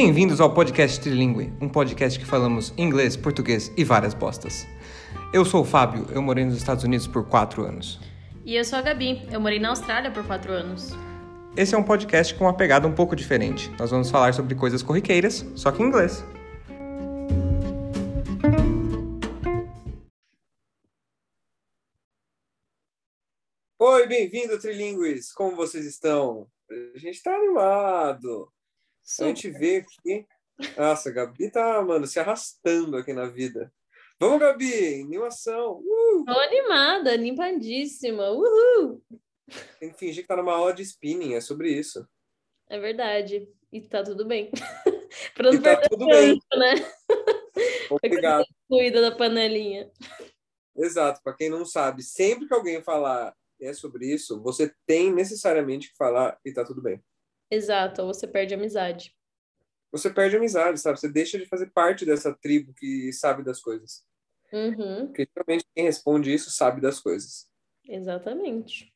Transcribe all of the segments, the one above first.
Bem-vindos ao podcast Trilingue, um podcast que falamos inglês, português e várias bostas. Eu sou o Fábio, eu morei nos Estados Unidos por quatro anos. E eu sou a Gabi, eu morei na Austrália por quatro anos. Esse é um podcast com uma pegada um pouco diferente. Nós vamos falar sobre coisas corriqueiras, só que em inglês. Oi, bem-vindo, Trilingues! Como vocês estão? A gente tá animado. A gente vê aqui. Nossa, a Gabi tá, mano, se arrastando aqui na vida. Vamos, Gabi! Animação! Uh! Tô animada, animadíssima. Uhul! Tem que fingir que tá numa aula de spinning, é sobre isso. É verdade. E tá tudo bem. pra não E tá tudo tanto, né? Obrigado. Cuida da panelinha. Exato, para quem não sabe, sempre que alguém falar é sobre isso, você tem necessariamente que falar e tá tudo bem. Exato, ou você perde amizade. Você perde amizade, sabe? Você deixa de fazer parte dessa tribo que sabe das coisas. Uhum, Porque geralmente quem responde isso sabe das coisas. exatamente.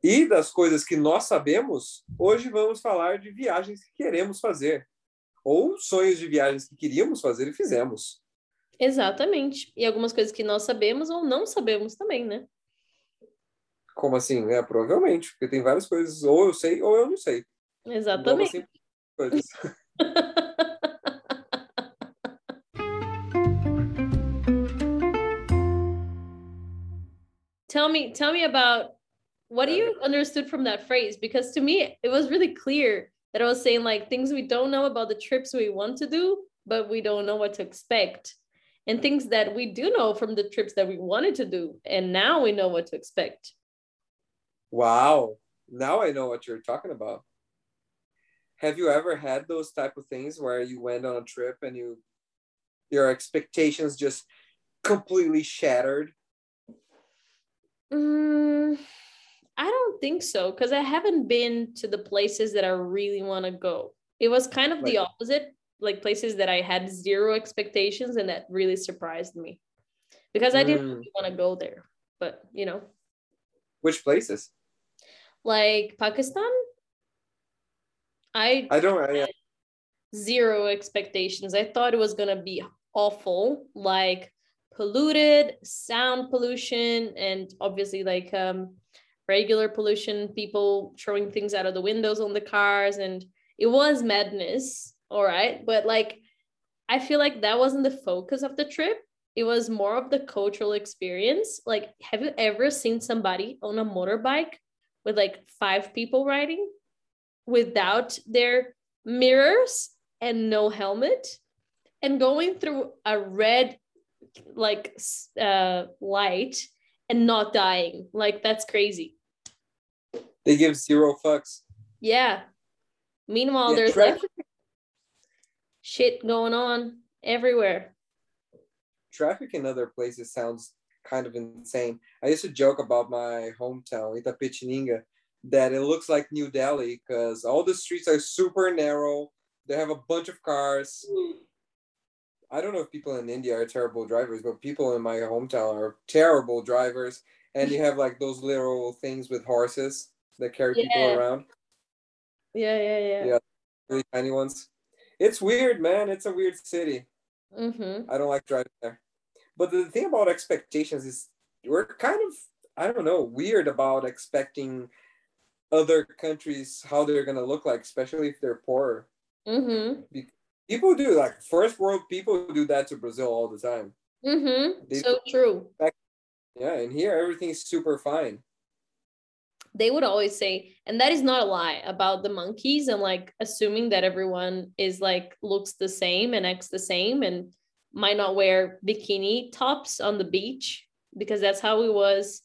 E das coisas que nós sabemos, hoje vamos falar de viagens que queremos fazer. Ou sonhos de viagens que queríamos fazer e fizemos. Exatamente. E algumas coisas que nós sabemos ou não sabemos também, né? Como assim? É, provavelmente, porque tem várias coisas, ou eu sei ou eu não sei. Exatamente. tell me tell me about what do you uh, understood from that phrase because to me it was really clear that i was saying like things we don't know about the trips we want to do but we don't know what to expect and things that we do know from the trips that we wanted to do and now we know what to expect Wow. Now I know what you're talking about. Have you ever had those type of things where you went on a trip and you your expectations just completely shattered? Mm, i don't think so because i haven't been to the places that i really want to go it was kind of the opposite like places that i had zero expectations and that really surprised me because i didn't Mm. really want to go there but you know Which places? like pakistan i I don't I, zero expectations. I thought it was going to be awful like polluted sound pollution and obviously like um regular pollution people throwing things out of the windows on the cars and it was madness all right? But like i feel like that wasn't the focus of the trip. It was more of the cultural experience. Like have you ever seen somebody on a motorbike with like five people riding without their mirrors and no helmet and going through a red like uh light and not dying like that's crazy they give zero fucks. yeah meanwhile Yeah, there's like shit going on everywhere traffic in other places sounds kind of insane. I used to joke about my hometown, Itapetininga, that it looks like New Delhi because all the streets are super narrow. They have a bunch of cars. I don't know if people in India are terrible drivers, but people in my hometown are terrible drivers. And you have like those little things with horses that carry Yeah. people around, yeah yeah yeah, Yeah. really tiny ones. It's weird, man. It's a weird city. Mm-hmm. I don't like driving there. But the thing about expectations is we're kind of I don't know weird about expecting other countries how they're gonna look like, especially if they're poorer. Mm-hmm. People do like first world people do that to Brazil all the time. Mm-hmm. They- so true Yeah, and here everything's super fine. they would always say and that is not a lie about the monkeys and like assuming that everyone is like looks the same and acts the same and might not wear bikini tops on the beach because that's how it was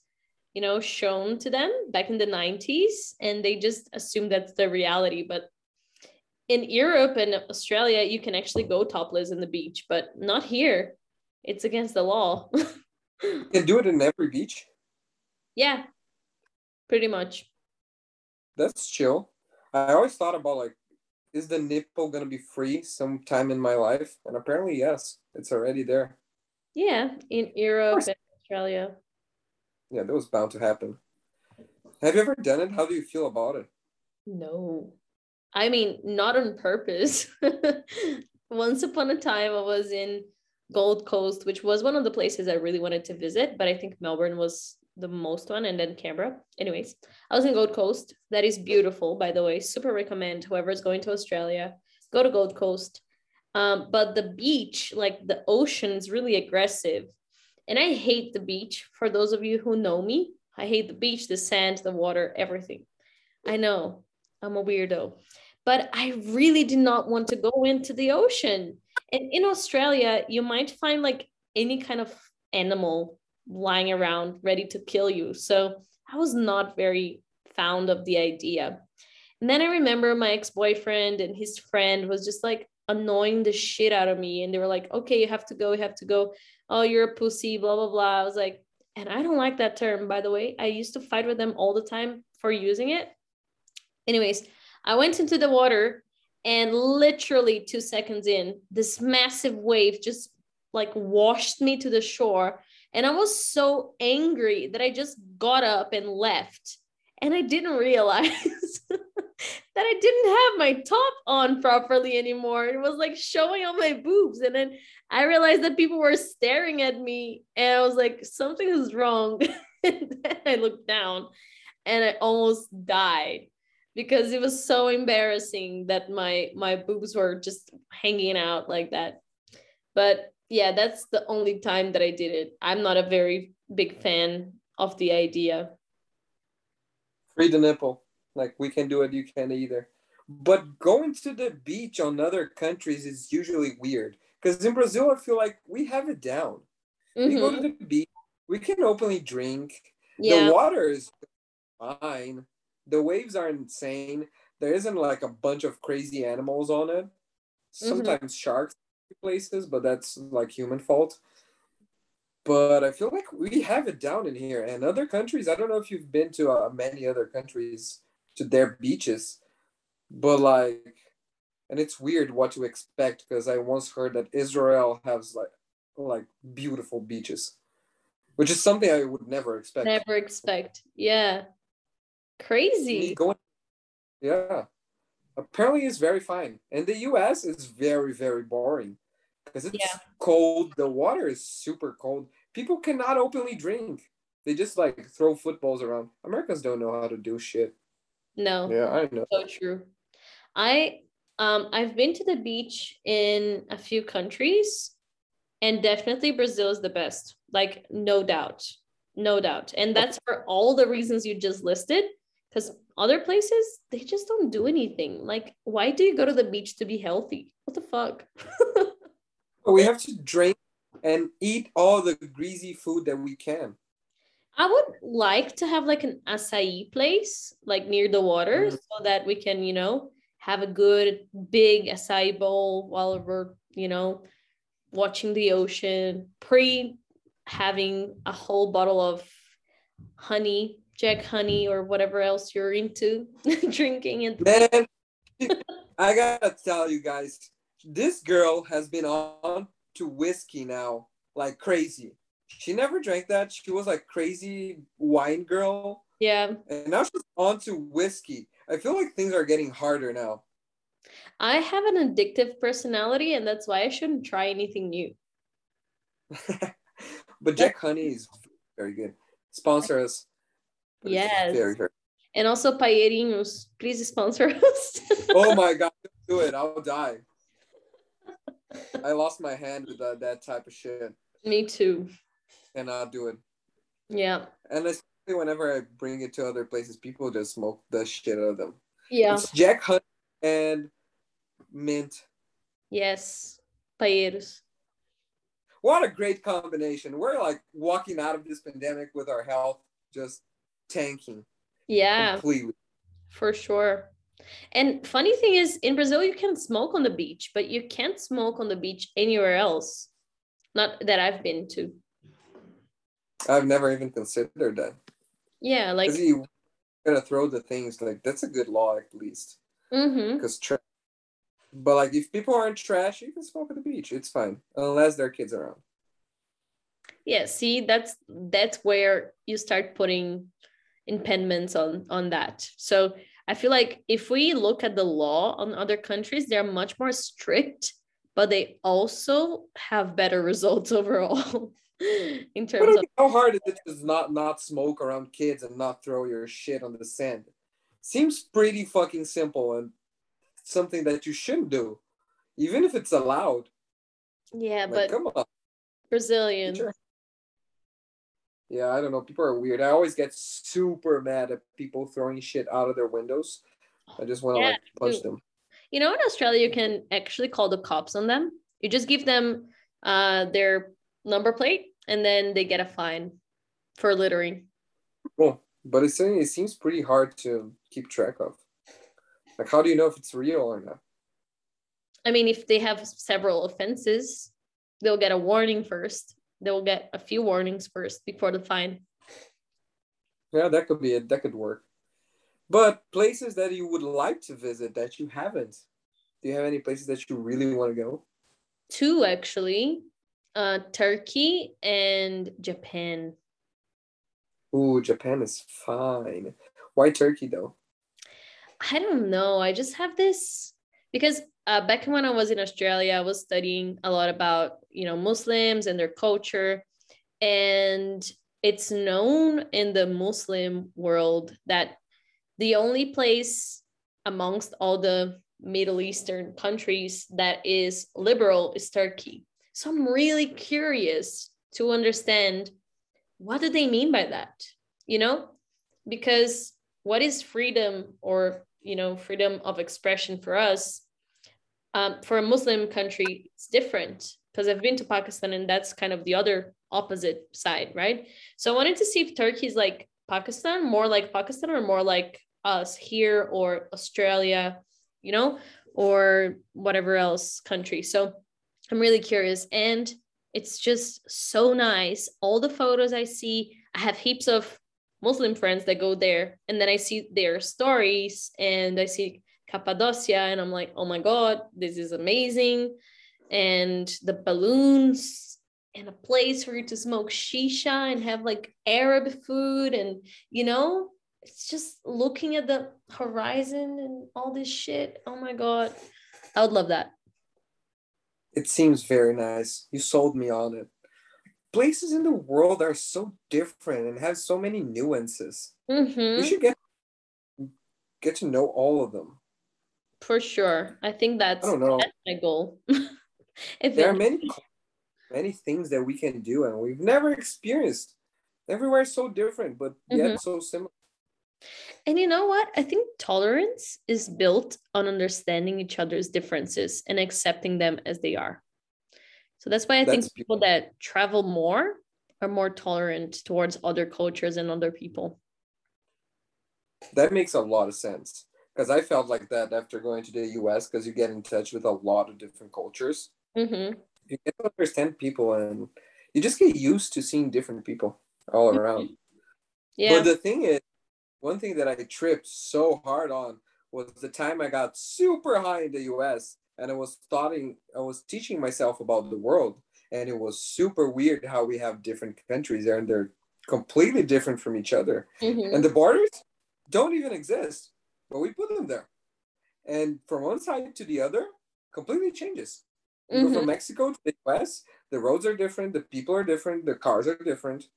you know shown to them back in the 90s and they just assume that's the reality but in Europe and Australia you can actually go topless in the beach but not here it's against the law You can do it in every beach. yeah pretty much That's chill. I always thought about like, is the nipple gonna be free sometime in my life? And apparently, yes, it's already there. yeah in Europe and Australia Yeah, that was bound to happen. Have you ever done it? How do you feel about it? No. I mean, not on purpose. Once upon a time, I was in Gold Coast, which was one of the places I really wanted to visit, but I think Melbourne was the most one, and then Canberra. Anyways, I was in Gold Coast. That is beautiful, by the way. Super recommend whoever's going to Australia, go to Gold Coast. Um, but the beach, like the ocean, is really aggressive. And I hate the beach. For those of you who know me, I hate the beach, the sand, the water, everything. I know I'm a weirdo, but I really did not want to go into the ocean. And in Australia, you might find like any kind of animal lying around ready to kill you. So I was not very fond of the idea. And then I remember my ex boyfriend and his friend was just like annoying the shit out of me. And they were like, okay, you have to go, you have to go. Oh, you're a pussy, blah, blah, blah. I was like, and I don't like that term, by the way. I used to fight with them all the time for using it. Anyways, I went into the water and literally two seconds in, this massive wave just like washed me to the shore. And I was so angry that I just got up and left. And I didn't realize that I didn't have my top on properly anymore. It was like showing on my boobs. And then I realized that people were staring at me. And I was like, something is wrong. and then I looked down and I almost died because it was so embarrassing that my my boobs were just hanging out like that but yeah that's the only time that i did it i'm not a very big fan of the idea free the nipple like we can do it you can either but going to the beach on other countries is usually weird because in brazil i feel like we have it down mm-hmm. we go to the beach we can openly drink yeah. the water is fine the waves are insane. There isn't like a bunch of crazy animals on it. Mm-hmm. Sometimes mm-hmm. sharks places, but that's like human fault. But I feel like we have it down in here. And other countries, I don't know if you've been to uh, many other countries to their beaches, but like, and it's weird what to expect because I once heard that Israel has like like beautiful beaches, which is something I would never expect. Never expect, yeah. Crazy. Going, yeah. Apparently, it's very fine. And the US is very, very boring because it's yeah. cold. The water is super cold. People cannot openly drink. They just like throw footballs around. Americans don't know how to do shit. No. Yeah, I know. So true. I um I've been to the beach in a few countries and definitely Brazil is the best. Like no doubt. No doubt. And that's for all the reasons you just listed because other places they just don't do anything like why do you go to the beach to be healthy what the fuck we have to drink and eat all the greasy food that we can i would like to have like an acai place like near the water mm. so that we can you know have a good big acai bowl while we're you know watching the ocean pre having a whole bottle of honey Jack Honey or whatever else you're into drinking and man I gotta tell you guys this girl has been on to whiskey now like crazy she never drank that she was like crazy wine girl yeah and now she's on to whiskey I feel like things are getting harder now I have an addictive personality and that's why I shouldn't try anything new but Jack Honey is very good sponsor us yes. Very, very... And also Paeirinhos, please sponsor us. oh my God, do it. I'll die. I lost my hand with uh, that type of shit. Me too. And I'll do it. Yeah. And especially whenever I bring it to other places, people just smoke the shit out of them. Yeah. It's Jack Honey and mint. Yes. Paeiros. What a great combination. We're like walking out of this pandemic with our health just tanking. Yeah. Completely. For sure. And funny thing is, in Brazil, you can smoke on the beach, but you can't smoke on the beach anywhere else. Not that I've been to. I've never even considered that. Yeah, like you gotta throw the things like that's a good law at least. Mm-hmm. Because tra- but like if people aren't trash, you can smoke at the beach. It's fine unless there are kids around. Yeah, see, that's that's where you start putting impediments on on that so I feel like if we look at the law on other countries, they're much more strict, but they also have better results overall in terms of how hard is it to not not smoke around kids and not throw your shit on the sand? Seems pretty fucking simple and something that you shouldn't do, even if it's allowed. Yeah, Like, but come on. Brazilian. Sure. Yeah, I don't know. People are weird. I always get super mad at people throwing shit out of their windows. I just want to Yeah, like punch them. You know, in Australia, you can actually call the cops on them. You just give them uh, their number plate, and then they get a fine for littering. Cool. But it's it seems pretty hard to keep track of. Like, how do you know if it's real or not? I mean, if they have several offenses, they'll get a warning first. They'll get a few warnings first before the fine. Yeah, that could be it. That could work. But places that you would like to visit that you haven't. Do you have any places that you really want to go? Two actually, uh, Turkey and Japan. Ooh, Japan is fine. Why Turkey though? I don't know. I just have this because uh, back when I was in Australia, I was studying a lot about you know Muslims and their culture, and it's known in the Muslim world that the only place amongst all the Middle Eastern countries that is liberal is Turkey. So I'm really curious to understand what do they mean by that, you know? Because what is freedom or you know freedom of expression for us um, for a muslim country it's different. Because i've been to pakistan and that's kind of the other opposite side right? So i wanted to see if turkey is like pakistan more like pakistan or more like us here or australia you know or whatever else country. So i'm really curious. And it's just so nice. All the photos i see i have heaps of Muslim friends that go there, and then I see their stories and I see Cappadocia, and I'm like, oh my god, this is amazing, and the balloons and a place for you to smoke shisha and have like Arab food, and you know, it's just looking at the horizon and all this shit. Oh my god, I would love that. It seems very nice. You sold me on it. Places in the world are so different and have so many nuances. Mm-hmm. We should get get to know all of them. For sure, I think that's I don't know. that's my goal. There are many many things that we can do and we've never experienced. Everywhere is so different, but yet so similar. And you know what? I think tolerance is built on understanding each other's differences and accepting them as they are. So that's why I think That's people that travel more are more tolerant towards other cultures and other people. That makes a lot of sense. Because I felt like that after going to the US, because you get in touch with a lot of different cultures. Mm-hmm. You get to understand people and you just get used to seeing different people all around. Yeah. But the thing is, one thing that I tripped so hard on was the time I got super high in the US and I was starting, I was teaching myself about the world. And it was super weird how we have different countries there and they're completely different from each other. Mhm. And the borders don't even exist, but we put them there. And from one side to the other, completely changes. Mhm. from Mexico to the US, the roads are different, the people are different, the cars are different,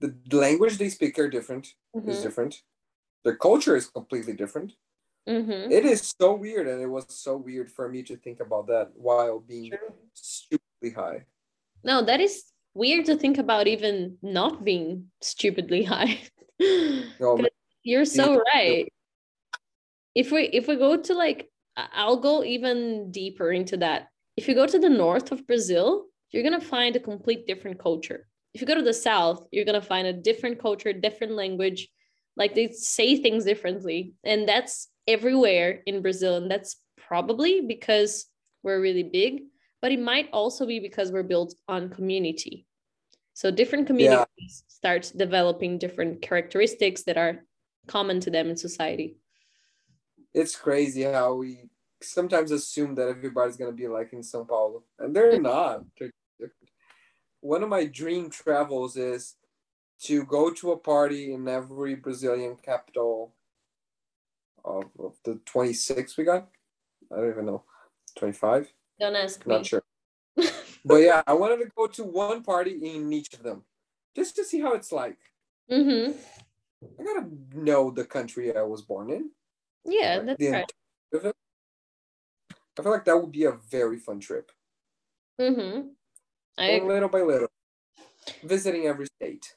the language they speak are different is Mhm. different. Their culture is completely different. Mhm. It is so weird, and it was so weird for me to think about that while being True. stupidly high. No, that is weird to think about even not being stupidly high. No, You're so right. If we if we go to like I'll go even deeper into that. If you go to the north of Brazil, you're going to find a complete different culture. If you go to the south, you're going to find a different culture, different language. Like they say things differently. And that's everywhere in Brazil and that's probably because we're really big, but it might also be because we're built on community. So different communities start developing different characteristics that are common to them in society. it's crazy how we sometimes assume that everybody's gonna be like in São Paulo, and they're not. One of my dream travels is to go to a party in every Brazilian capital of, of the 26 we got. I don't even know. 25? Don't ask me. Not sure. but yeah, I wanted to go to one party in each of them just to see how it's like. Mm-hmm. I gotta know the country I was born in. Yeah, that's the right. I feel like that would be a very fun trip. Mm-hmm. I little by little, visiting every state.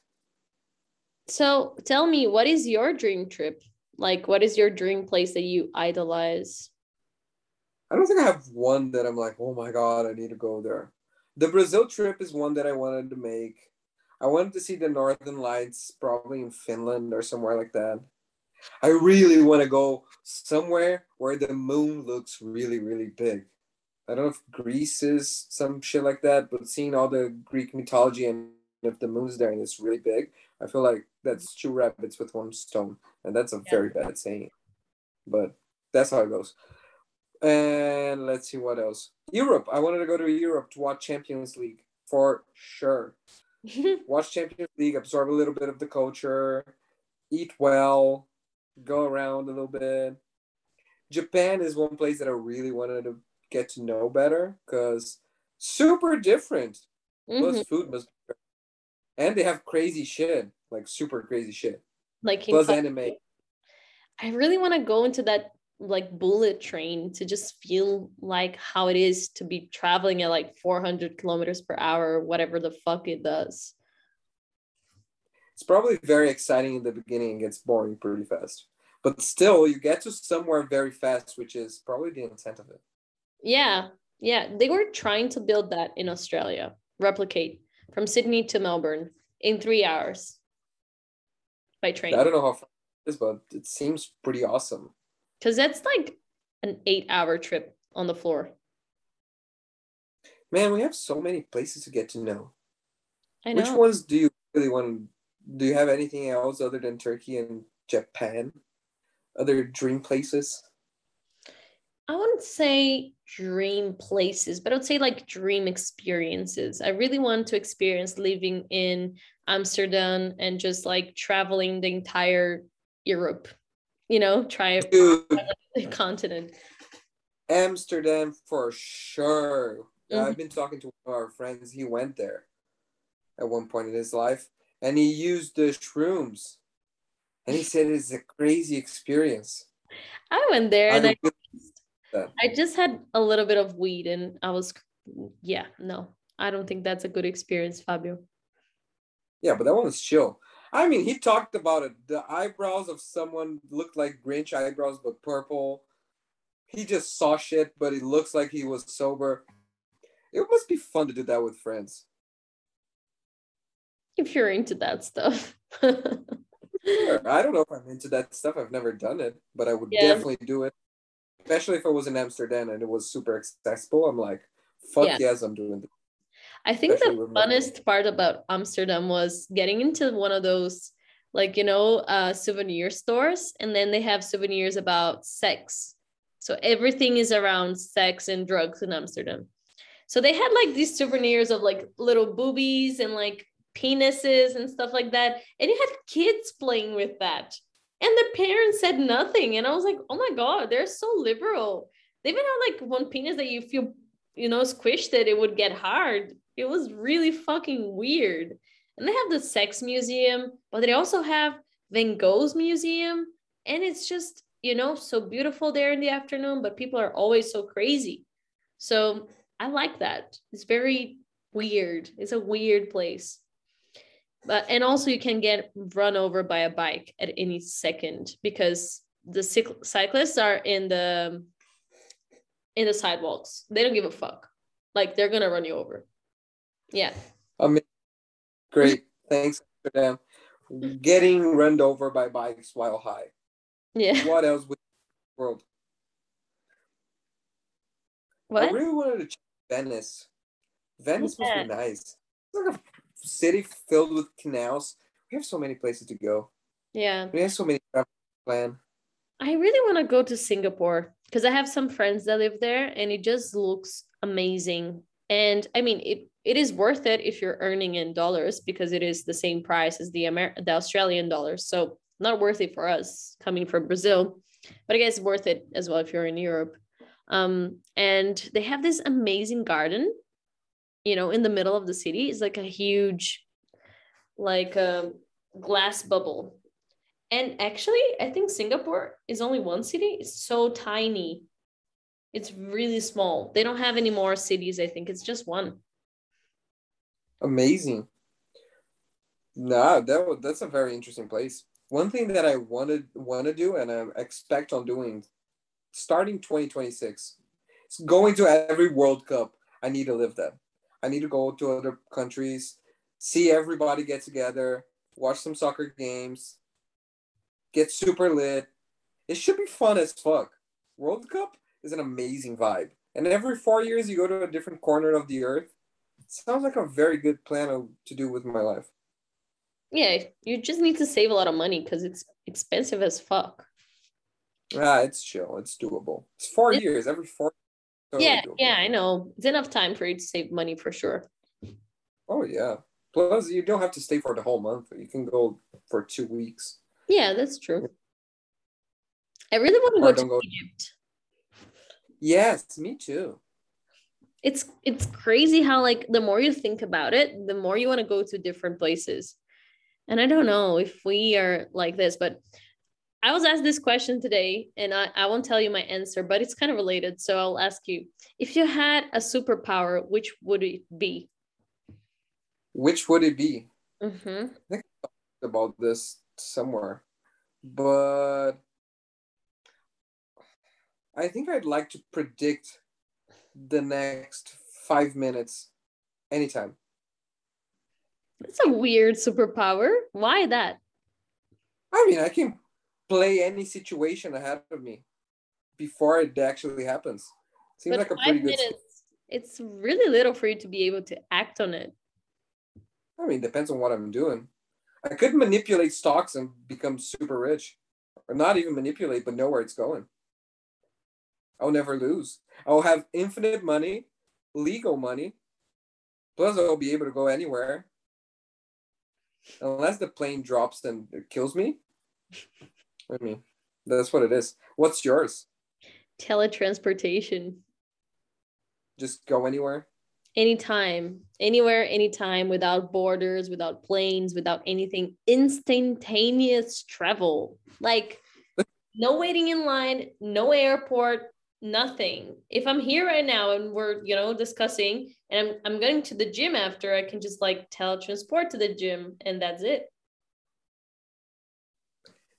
So tell me, what is your dream trip? Like, what is your dream place that you idolize? I don't think I have one that I'm like, oh my god, I need to go there. The Brazil trip is one that I wanted to make. I wanted to see the Northern Lights, probably in Finland or somewhere like that. I really want to go somewhere where the moon looks really, really big. I don't know if Greece is some shit like that, but seeing all the Greek mythology and if the moon's there and it's really big, I feel like that's two rabbits with one stone, and that's a Yeah. very bad saying. But that's how it goes. And let's see what else. Europe. I wanted to go to Europe to watch Champions League for sure. Watch Champions League, absorb a little bit of the culture, eat well, go around a little bit. Japan is one place that I really wanted to get to know better because super different. Plus Mhm. food must be and they have crazy shit, like super crazy shit. Like, Plus anime. I really want to go into that like bullet train to just feel like how it is to be traveling at like 400 kilometers per hour, or whatever the fuck it does. It's probably very exciting in the beginning and gets boring pretty fast. But still, you get to somewhere very fast, which is probably the intent of it. Yeah, yeah, they were trying to build that in Australia, replicate from Sydney to Melbourne in three hours by train. I don't know how far it is, but it seems pretty awesome. Because that's like an eight hour trip on the floor. Man, we have so many places to get to know. I know. Which ones do you really want? Do you have anything else other than Turkey and Japan? Other dream places? I wouldn't say dream places, but I would say like dream experiences. I really want to experience living in Amsterdam and just like traveling the entire Europe, you know, try Dude, the continent. Amsterdam for sure. Mhm. I've been talking to one of our friends. He went there at one point in his life and he used the shrooms. And he said it's a crazy experience. I went there and I, I. I just had a little bit of weed and I was, yeah, no, I don't think that's a good experience, Fabio. Yeah, but that one was chill. I mean, he talked about it. The eyebrows of someone looked like Grinch eyebrows, but purple. He just saw shit, but it looks like he was sober. It must be fun to do that with friends. If you're into that stuff. Sure. I don't know if I'm into that stuff. I've never done it, but I would Yeah. definitely do it. Especially if it was in Amsterdam and it was super accessible. I'm like, fuck Yeah. yes, I'm doing this. I think the Especially my- funnest part about Amsterdam was getting into one of those, like, you know, uh, souvenir stores, and then they have souvenirs about sex. So everything is around sex and drugs in Amsterdam. So they had like these souvenirs of like little boobies and like penises and stuff like that. And you had kids playing with that. And the parents said nothing. And I was like, oh my God, they're so liberal. They even had like one penis that you feel, you know, squished it, it would get hard. It was really fucking weird. And they have the sex museum, but they also have Van Gogh's museum. And it's just, you know, so beautiful there in the afternoon, but people are always so crazy. So I like that. It's very weird. It's a weird place. But and also you can get run over by a bike at any second because the cyc- cyclists are in the in the sidewalks. They don't give a fuck. Like they're gonna run you over. Yeah. I mean, great. Thanks, Amsterdam. Getting run over by bikes while high. Yeah. What else would the world? I really wanted to check Venice. Venice must Yeah. be nice. It's like a city filled with canals. We have so many places to go. Yeah. We have so many travel plan. I really want to go to Singapore because I have some friends that live there and it just looks amazing. And I mean, it, it is worth it if you're earning in dollars because it is the same price as the Amer- the Australian dollars. So not worth it for us coming from Brazil, but I guess worth it as well if you're in Europe. Um, and they have this amazing garden, you know, in the middle of the city. is like a huge, like a um, glass bubble. And actually, I think Singapore is only one city. It's so tiny. It's really small. They don't have any more cities. I think it's just one. Amazing. Nah, that that's a very interesting place. One thing that I wanted want to do and I expect on doing starting 2026 is going to every World Cup. I need to live that. I need to go to other countries, see everybody get together, watch some soccer games, get super lit. It should be fun as fuck. World Cup is an amazing vibe. And every four years you go to a different corner of the earth. Sounds like a very good plan to do with my life. Yeah, you just need to save a lot of money because it's expensive as fuck. Ah, it's chill. It's doable. It's four it's, years. Every four. Totally yeah, doable. yeah, I know. It's enough time for you to save money for sure. Oh yeah. Plus, you don't have to stay for the whole month. You can go for two weeks. Yeah, that's true. I really want to go to go... Egypt. Yes, me too. It's it's crazy how like the more you think about it, the more you want to go to different places. And I don't know if we are like this, but I was asked this question today and I, I won't tell you my answer, but it's kind of related. So I'll ask you if you had a superpower, which would it be? Which would it be? Mm-hmm. I think about this somewhere, but I think I'd like to predict the next five minutes anytime. That's a weird superpower. Why that? I mean, I can play any situation ahead of me before it actually happens. Seems but like a pretty good. Minutes, it's really little for you to be able to act on it. I mean, depends on what I'm doing. I could manipulate stocks and become super rich, or not even manipulate, but know where it's going. I'll never lose. I'll have infinite money, legal money. Plus, I'll be able to go anywhere unless the plane drops and it kills me. I mean, that's what it is. What's yours? Teletransportation. Just go anywhere. Anytime, anywhere, anytime, without borders, without planes, without anything. Instantaneous travel. Like no waiting in line, no airport, nothing. If I'm here right now and we're, you know, discussing and I'm I'm going to the gym after, I can just like teletransport to the gym and that's it.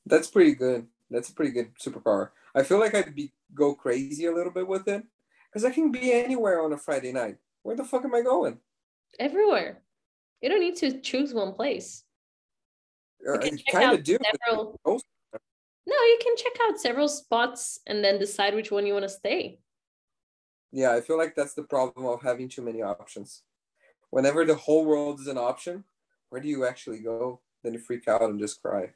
That's pretty good. That's a pretty good superpower. I feel like I'd be go crazy a little bit with it because I can be anywhere on a Friday night. Where the fuck am I going? Everywhere. You don't need to choose one place. Uh, I kind of do. Several, no, you can check out several spots and then decide which one you want to stay. Yeah, I feel like that's the problem of having too many options. Whenever the whole world is an option, where do you actually go? Then you freak out and just cry.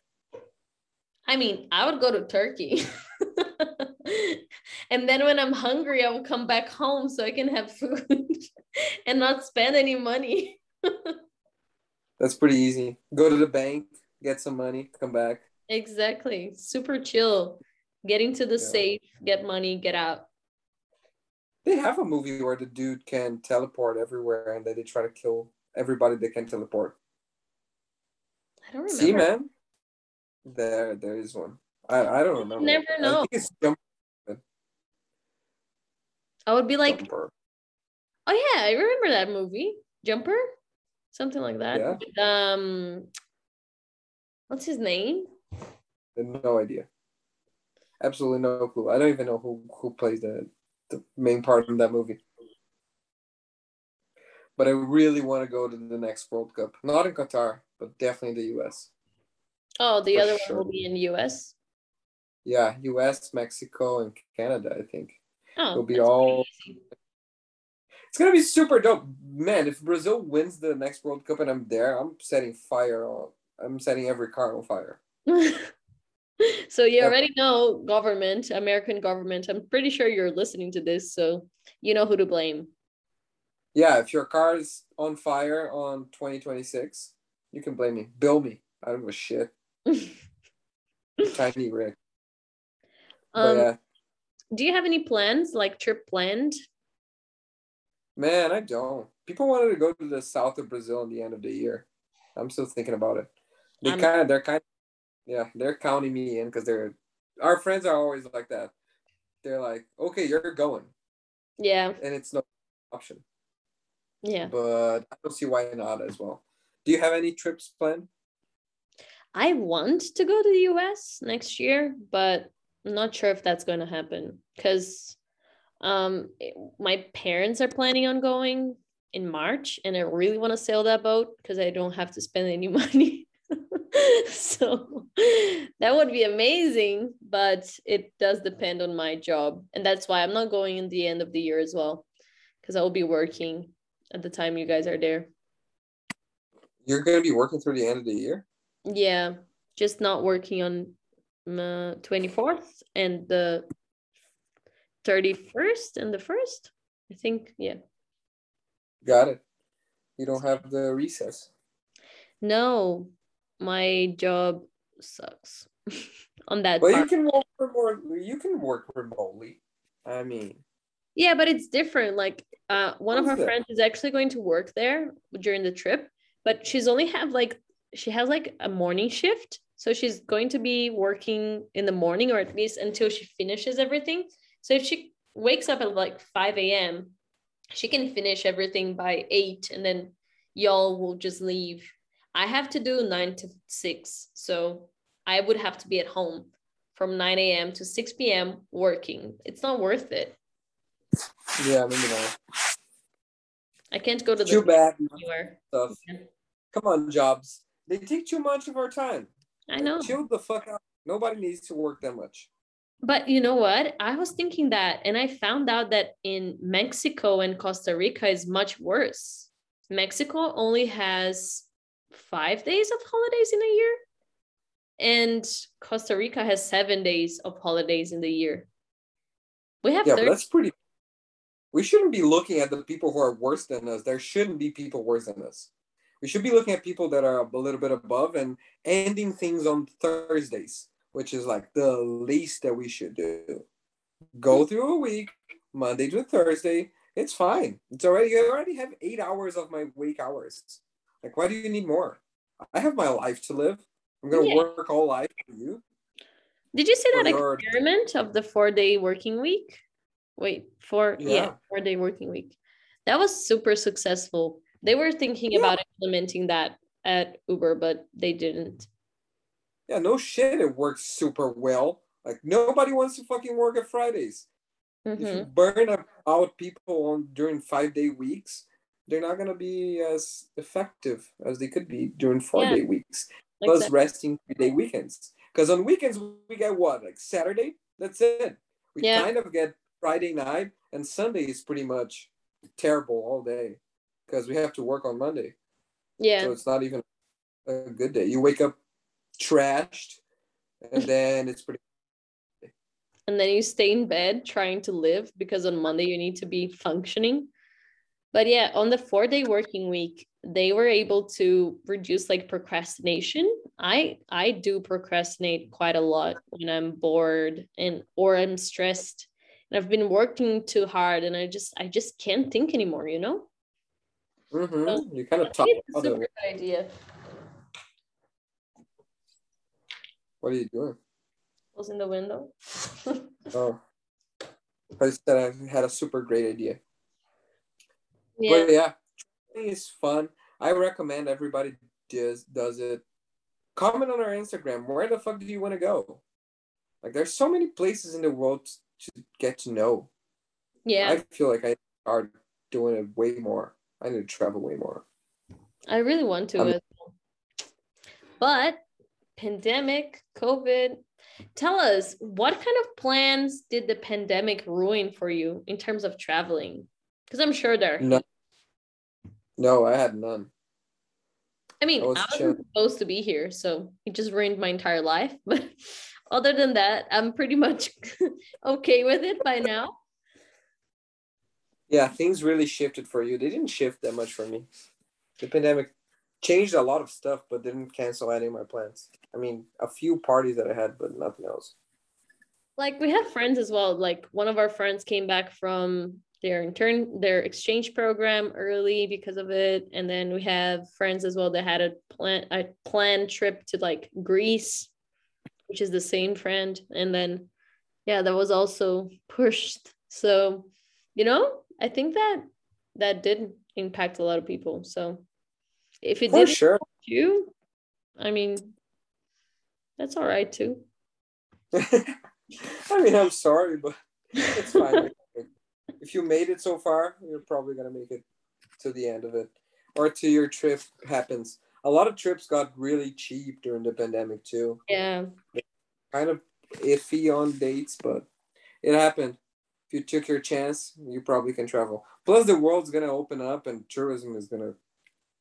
I mean, I would go to Turkey. and then when I'm hungry, I will come back home so I can have food and not spend any money. That's pretty easy. Go to the bank, get some money, come back. Exactly. Super chill. Getting to the yeah. safe, get money, get out. They have a movie where the dude can teleport everywhere and then they try to kill everybody they can teleport. I don't remember. See, man? There, there is one. I, I don't remember. Never know. I. I would be like, Jumper. oh yeah, I remember that movie, Jumper, something like that. Yeah. Um, what's his name? No idea. Absolutely no clue. I don't even know who who plays the the main part in that movie. But I really want to go to the next World Cup. Not in Qatar, but definitely in the US. Oh, the other sure. one will be in US. Yeah, US, Mexico, and Canada, I think. Oh, it'll be all it's gonna be super dope. Man, if Brazil wins the next World Cup and I'm there, I'm setting fire on I'm setting every car on fire. so you already know government, American government. I'm pretty sure you're listening to this, so you know who to blame. Yeah, if your car is on fire on 2026, you can blame me. Bill me. I don't give a shit. Tiny Rick. Um, but yeah, do you have any plans, like trip planned? man, I don't. People wanted to go to the south of Brazil in the end of the year. I'm still thinking about it. They kind of, they're kind, of, yeah, they're counting me in because they're our friends are always like that. They're like, okay, you're going, Yeah, and it's no option. yeah. But I don't see why not as well. Do you have any trips planned? I want to go to the US next year, but I'm not sure if that's going to happen because um my parents are planning on going in March and I really want to sail that boat because I don't have to spend any money. so that would be amazing, but it does depend on my job. And that's why I'm not going in the end of the year as well because I will be working at the time you guys are there. You're going to be working through the end of the year. Yeah, just not working on uh, 24th and the 31st and the 1st. I think, yeah. Got it. You don't have the recess. No, my job sucks on that But you can work remotely. You can work remotely. I mean, Yeah, but it's different. Like, uh, one of that? friends is actually going to work there during the trip, but she's only have like she has like a morning shift, so she's going to be working in the morning or at least until she finishes everything. So if she wakes up at like five a.m., she can finish everything by eight, and then y'all will just leave. I have to do nine to six, so I would have to be at home from 9 a.m. to 6 p.m. working. It's not worth it. yeah, maybe not. I can't go to Too the bad anywhere. stuff. Yeah. Come on, jobs. They take too much of our time. I know. Chill the fuck out. Nobody needs to work that much. But you know what? I was thinking that, and I found out that in Mexico and Costa Rica is much worse. Mexico only has five days of holidays in a year, and Costa Rica has seven days of holidays in the year. We have Yeah, 30 that's pretty. We shouldn't be looking at the people who are worse than us. There shouldn't be people worse than us. We should be looking at people that are a little bit above and ending things on Thursdays, which is like the least that we should do. Go hmm. through a week, Monday to Thursday. It's fine. It's already you already have eight hours of my wake hours. Like, why do you need more? I have my life to live. I'm gonna Yeah. work all life for you. Did you see that your- experiment of the four day working week? Wait, four, yeah, Yeah. four day working week. That was super successful. They were thinking Yeah. about implementing that at Uber, but they didn't. Yeah, no shit. It works super well. Like nobody wants to fucking work at Fridays. If you Mhm. burn out people on during five day weeks, they're not gonna be as effective as they could be during four Yeah. day weeks. Plus Exactly. resting three day weekends. Because on weekends we get what? Like Saturday? That's it. We Yeah. kind of get Friday night and Sunday is pretty much terrible all day. Because we have to work on Monday. Yeah, So it's not even a good day. You wake up trashed and then it's pretty and then you stay in bed trying to live because on Monday you need to be functioning. But yeah, on the four day working week, they were able to reduce like procrastination. I I do procrastinate quite a lot when I'm bored and or I'm stressed. And I've been working too hard and I just I just can't think anymore, you know? Mm-hmm. You kind of talk it's a super good idea. What are you doing? Closing the window. Oh, I said I had a super great idea. yeah. But yeah, it's fun. I recommend everybody does does it. Comment on our Instagram. Where the fuck do you want to go? Like, there's so many places in the world to get to know. Yeah. I feel like I are doing it way more. I need to travel way more. I really want to Um. But pandemic, COVID, tell us what kind of plans did the pandemic ruin for you in terms of traveling? Because I'm sure there. No, no, I had none. I mean, I I was wasn't chilling. supposed to be here, so it just ruined my entire life. But other than that, I'm pretty much okay with it by now. Yeah, things really shifted for you. They didn't shift that much for me. The pandemic changed a lot of stuff, but didn't cancel any of my plans. I mean, a few parties that I had, but nothing else. Like we have friends as well. Like one of our friends came back from their intern their exchange program early because of it and then we have friends as well that had a plan a planned trip to like greece which is the same friend and then yeah that was also pushed so you know i think that that did impact a lot of people so if it did sure you i mean that's all right too i mean i'm sorry but it's fine if you made it so far, you're probably gonna make it to the end of it, or to your trip happens. A lot of trips got really cheap during the pandemic too. Yeah. Kind of iffy on dates, but it happened. If you took your chance, you probably can travel. Plus, the world's gonna open up, and tourism is gonna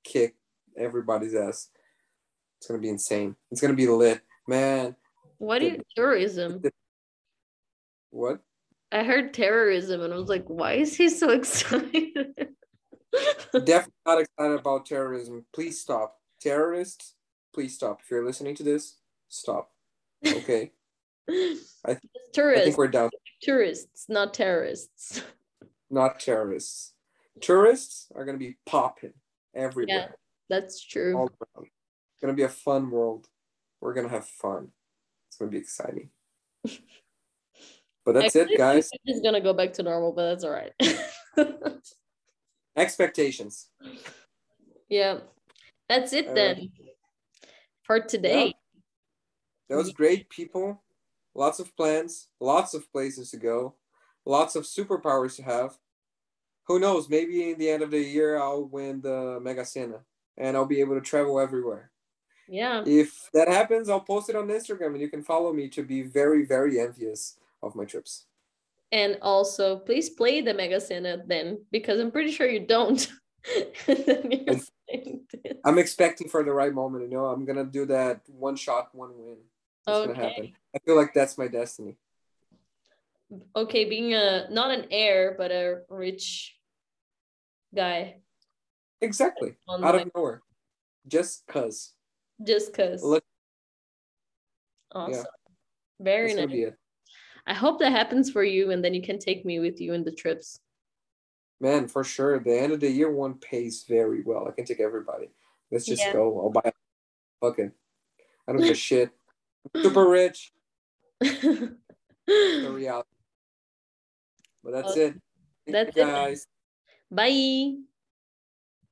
kick everybody's ass. It's gonna be insane. It's gonna be lit, man. What do you tourism? What? I heard terrorism and I was like, why is he so excited? Definitely not excited about terrorism. Please stop. Terrorists, please stop. If you're listening to this, stop. Okay. I, th- I think we're down. Tourists, not terrorists. Not terrorists. Tourists are gonna be popping everywhere. Yeah, that's true. All around. It's gonna be a fun world. We're gonna have fun. It's gonna be exciting. But that's it, guys. It's gonna go back to normal, but that's all right. Expectations. Yeah, that's it uh, then for today. Yeah. That was great, people. Lots of plans, lots of places to go, lots of superpowers to have. Who knows? Maybe in the end of the year, I'll win the Mega Sena and I'll be able to travel everywhere. Yeah. If that happens, I'll post it on Instagram and you can follow me to be very, very envious of my trips. And also, please play the Mega Sena then, because I'm pretty sure you don't. I'm expecting for the right moment. You know, I'm gonna do that one shot, one win. It's okay. gonna happen. I feel like that's my destiny. Okay, being a not an heir but a rich guy. Exactly. Out of nowhere, just cause. Just cause. Look. Awesome. Yeah. Very that's nice. I hope that happens for you and then you can take me with you in the trips. Man, for sure. The end of the year one pays very well. I can take everybody. Let's just yeah. go. I'll buy a fucking I don't give a shit. Super rich. the reality. But that's okay. it. Thank that's it. Guys. Bye.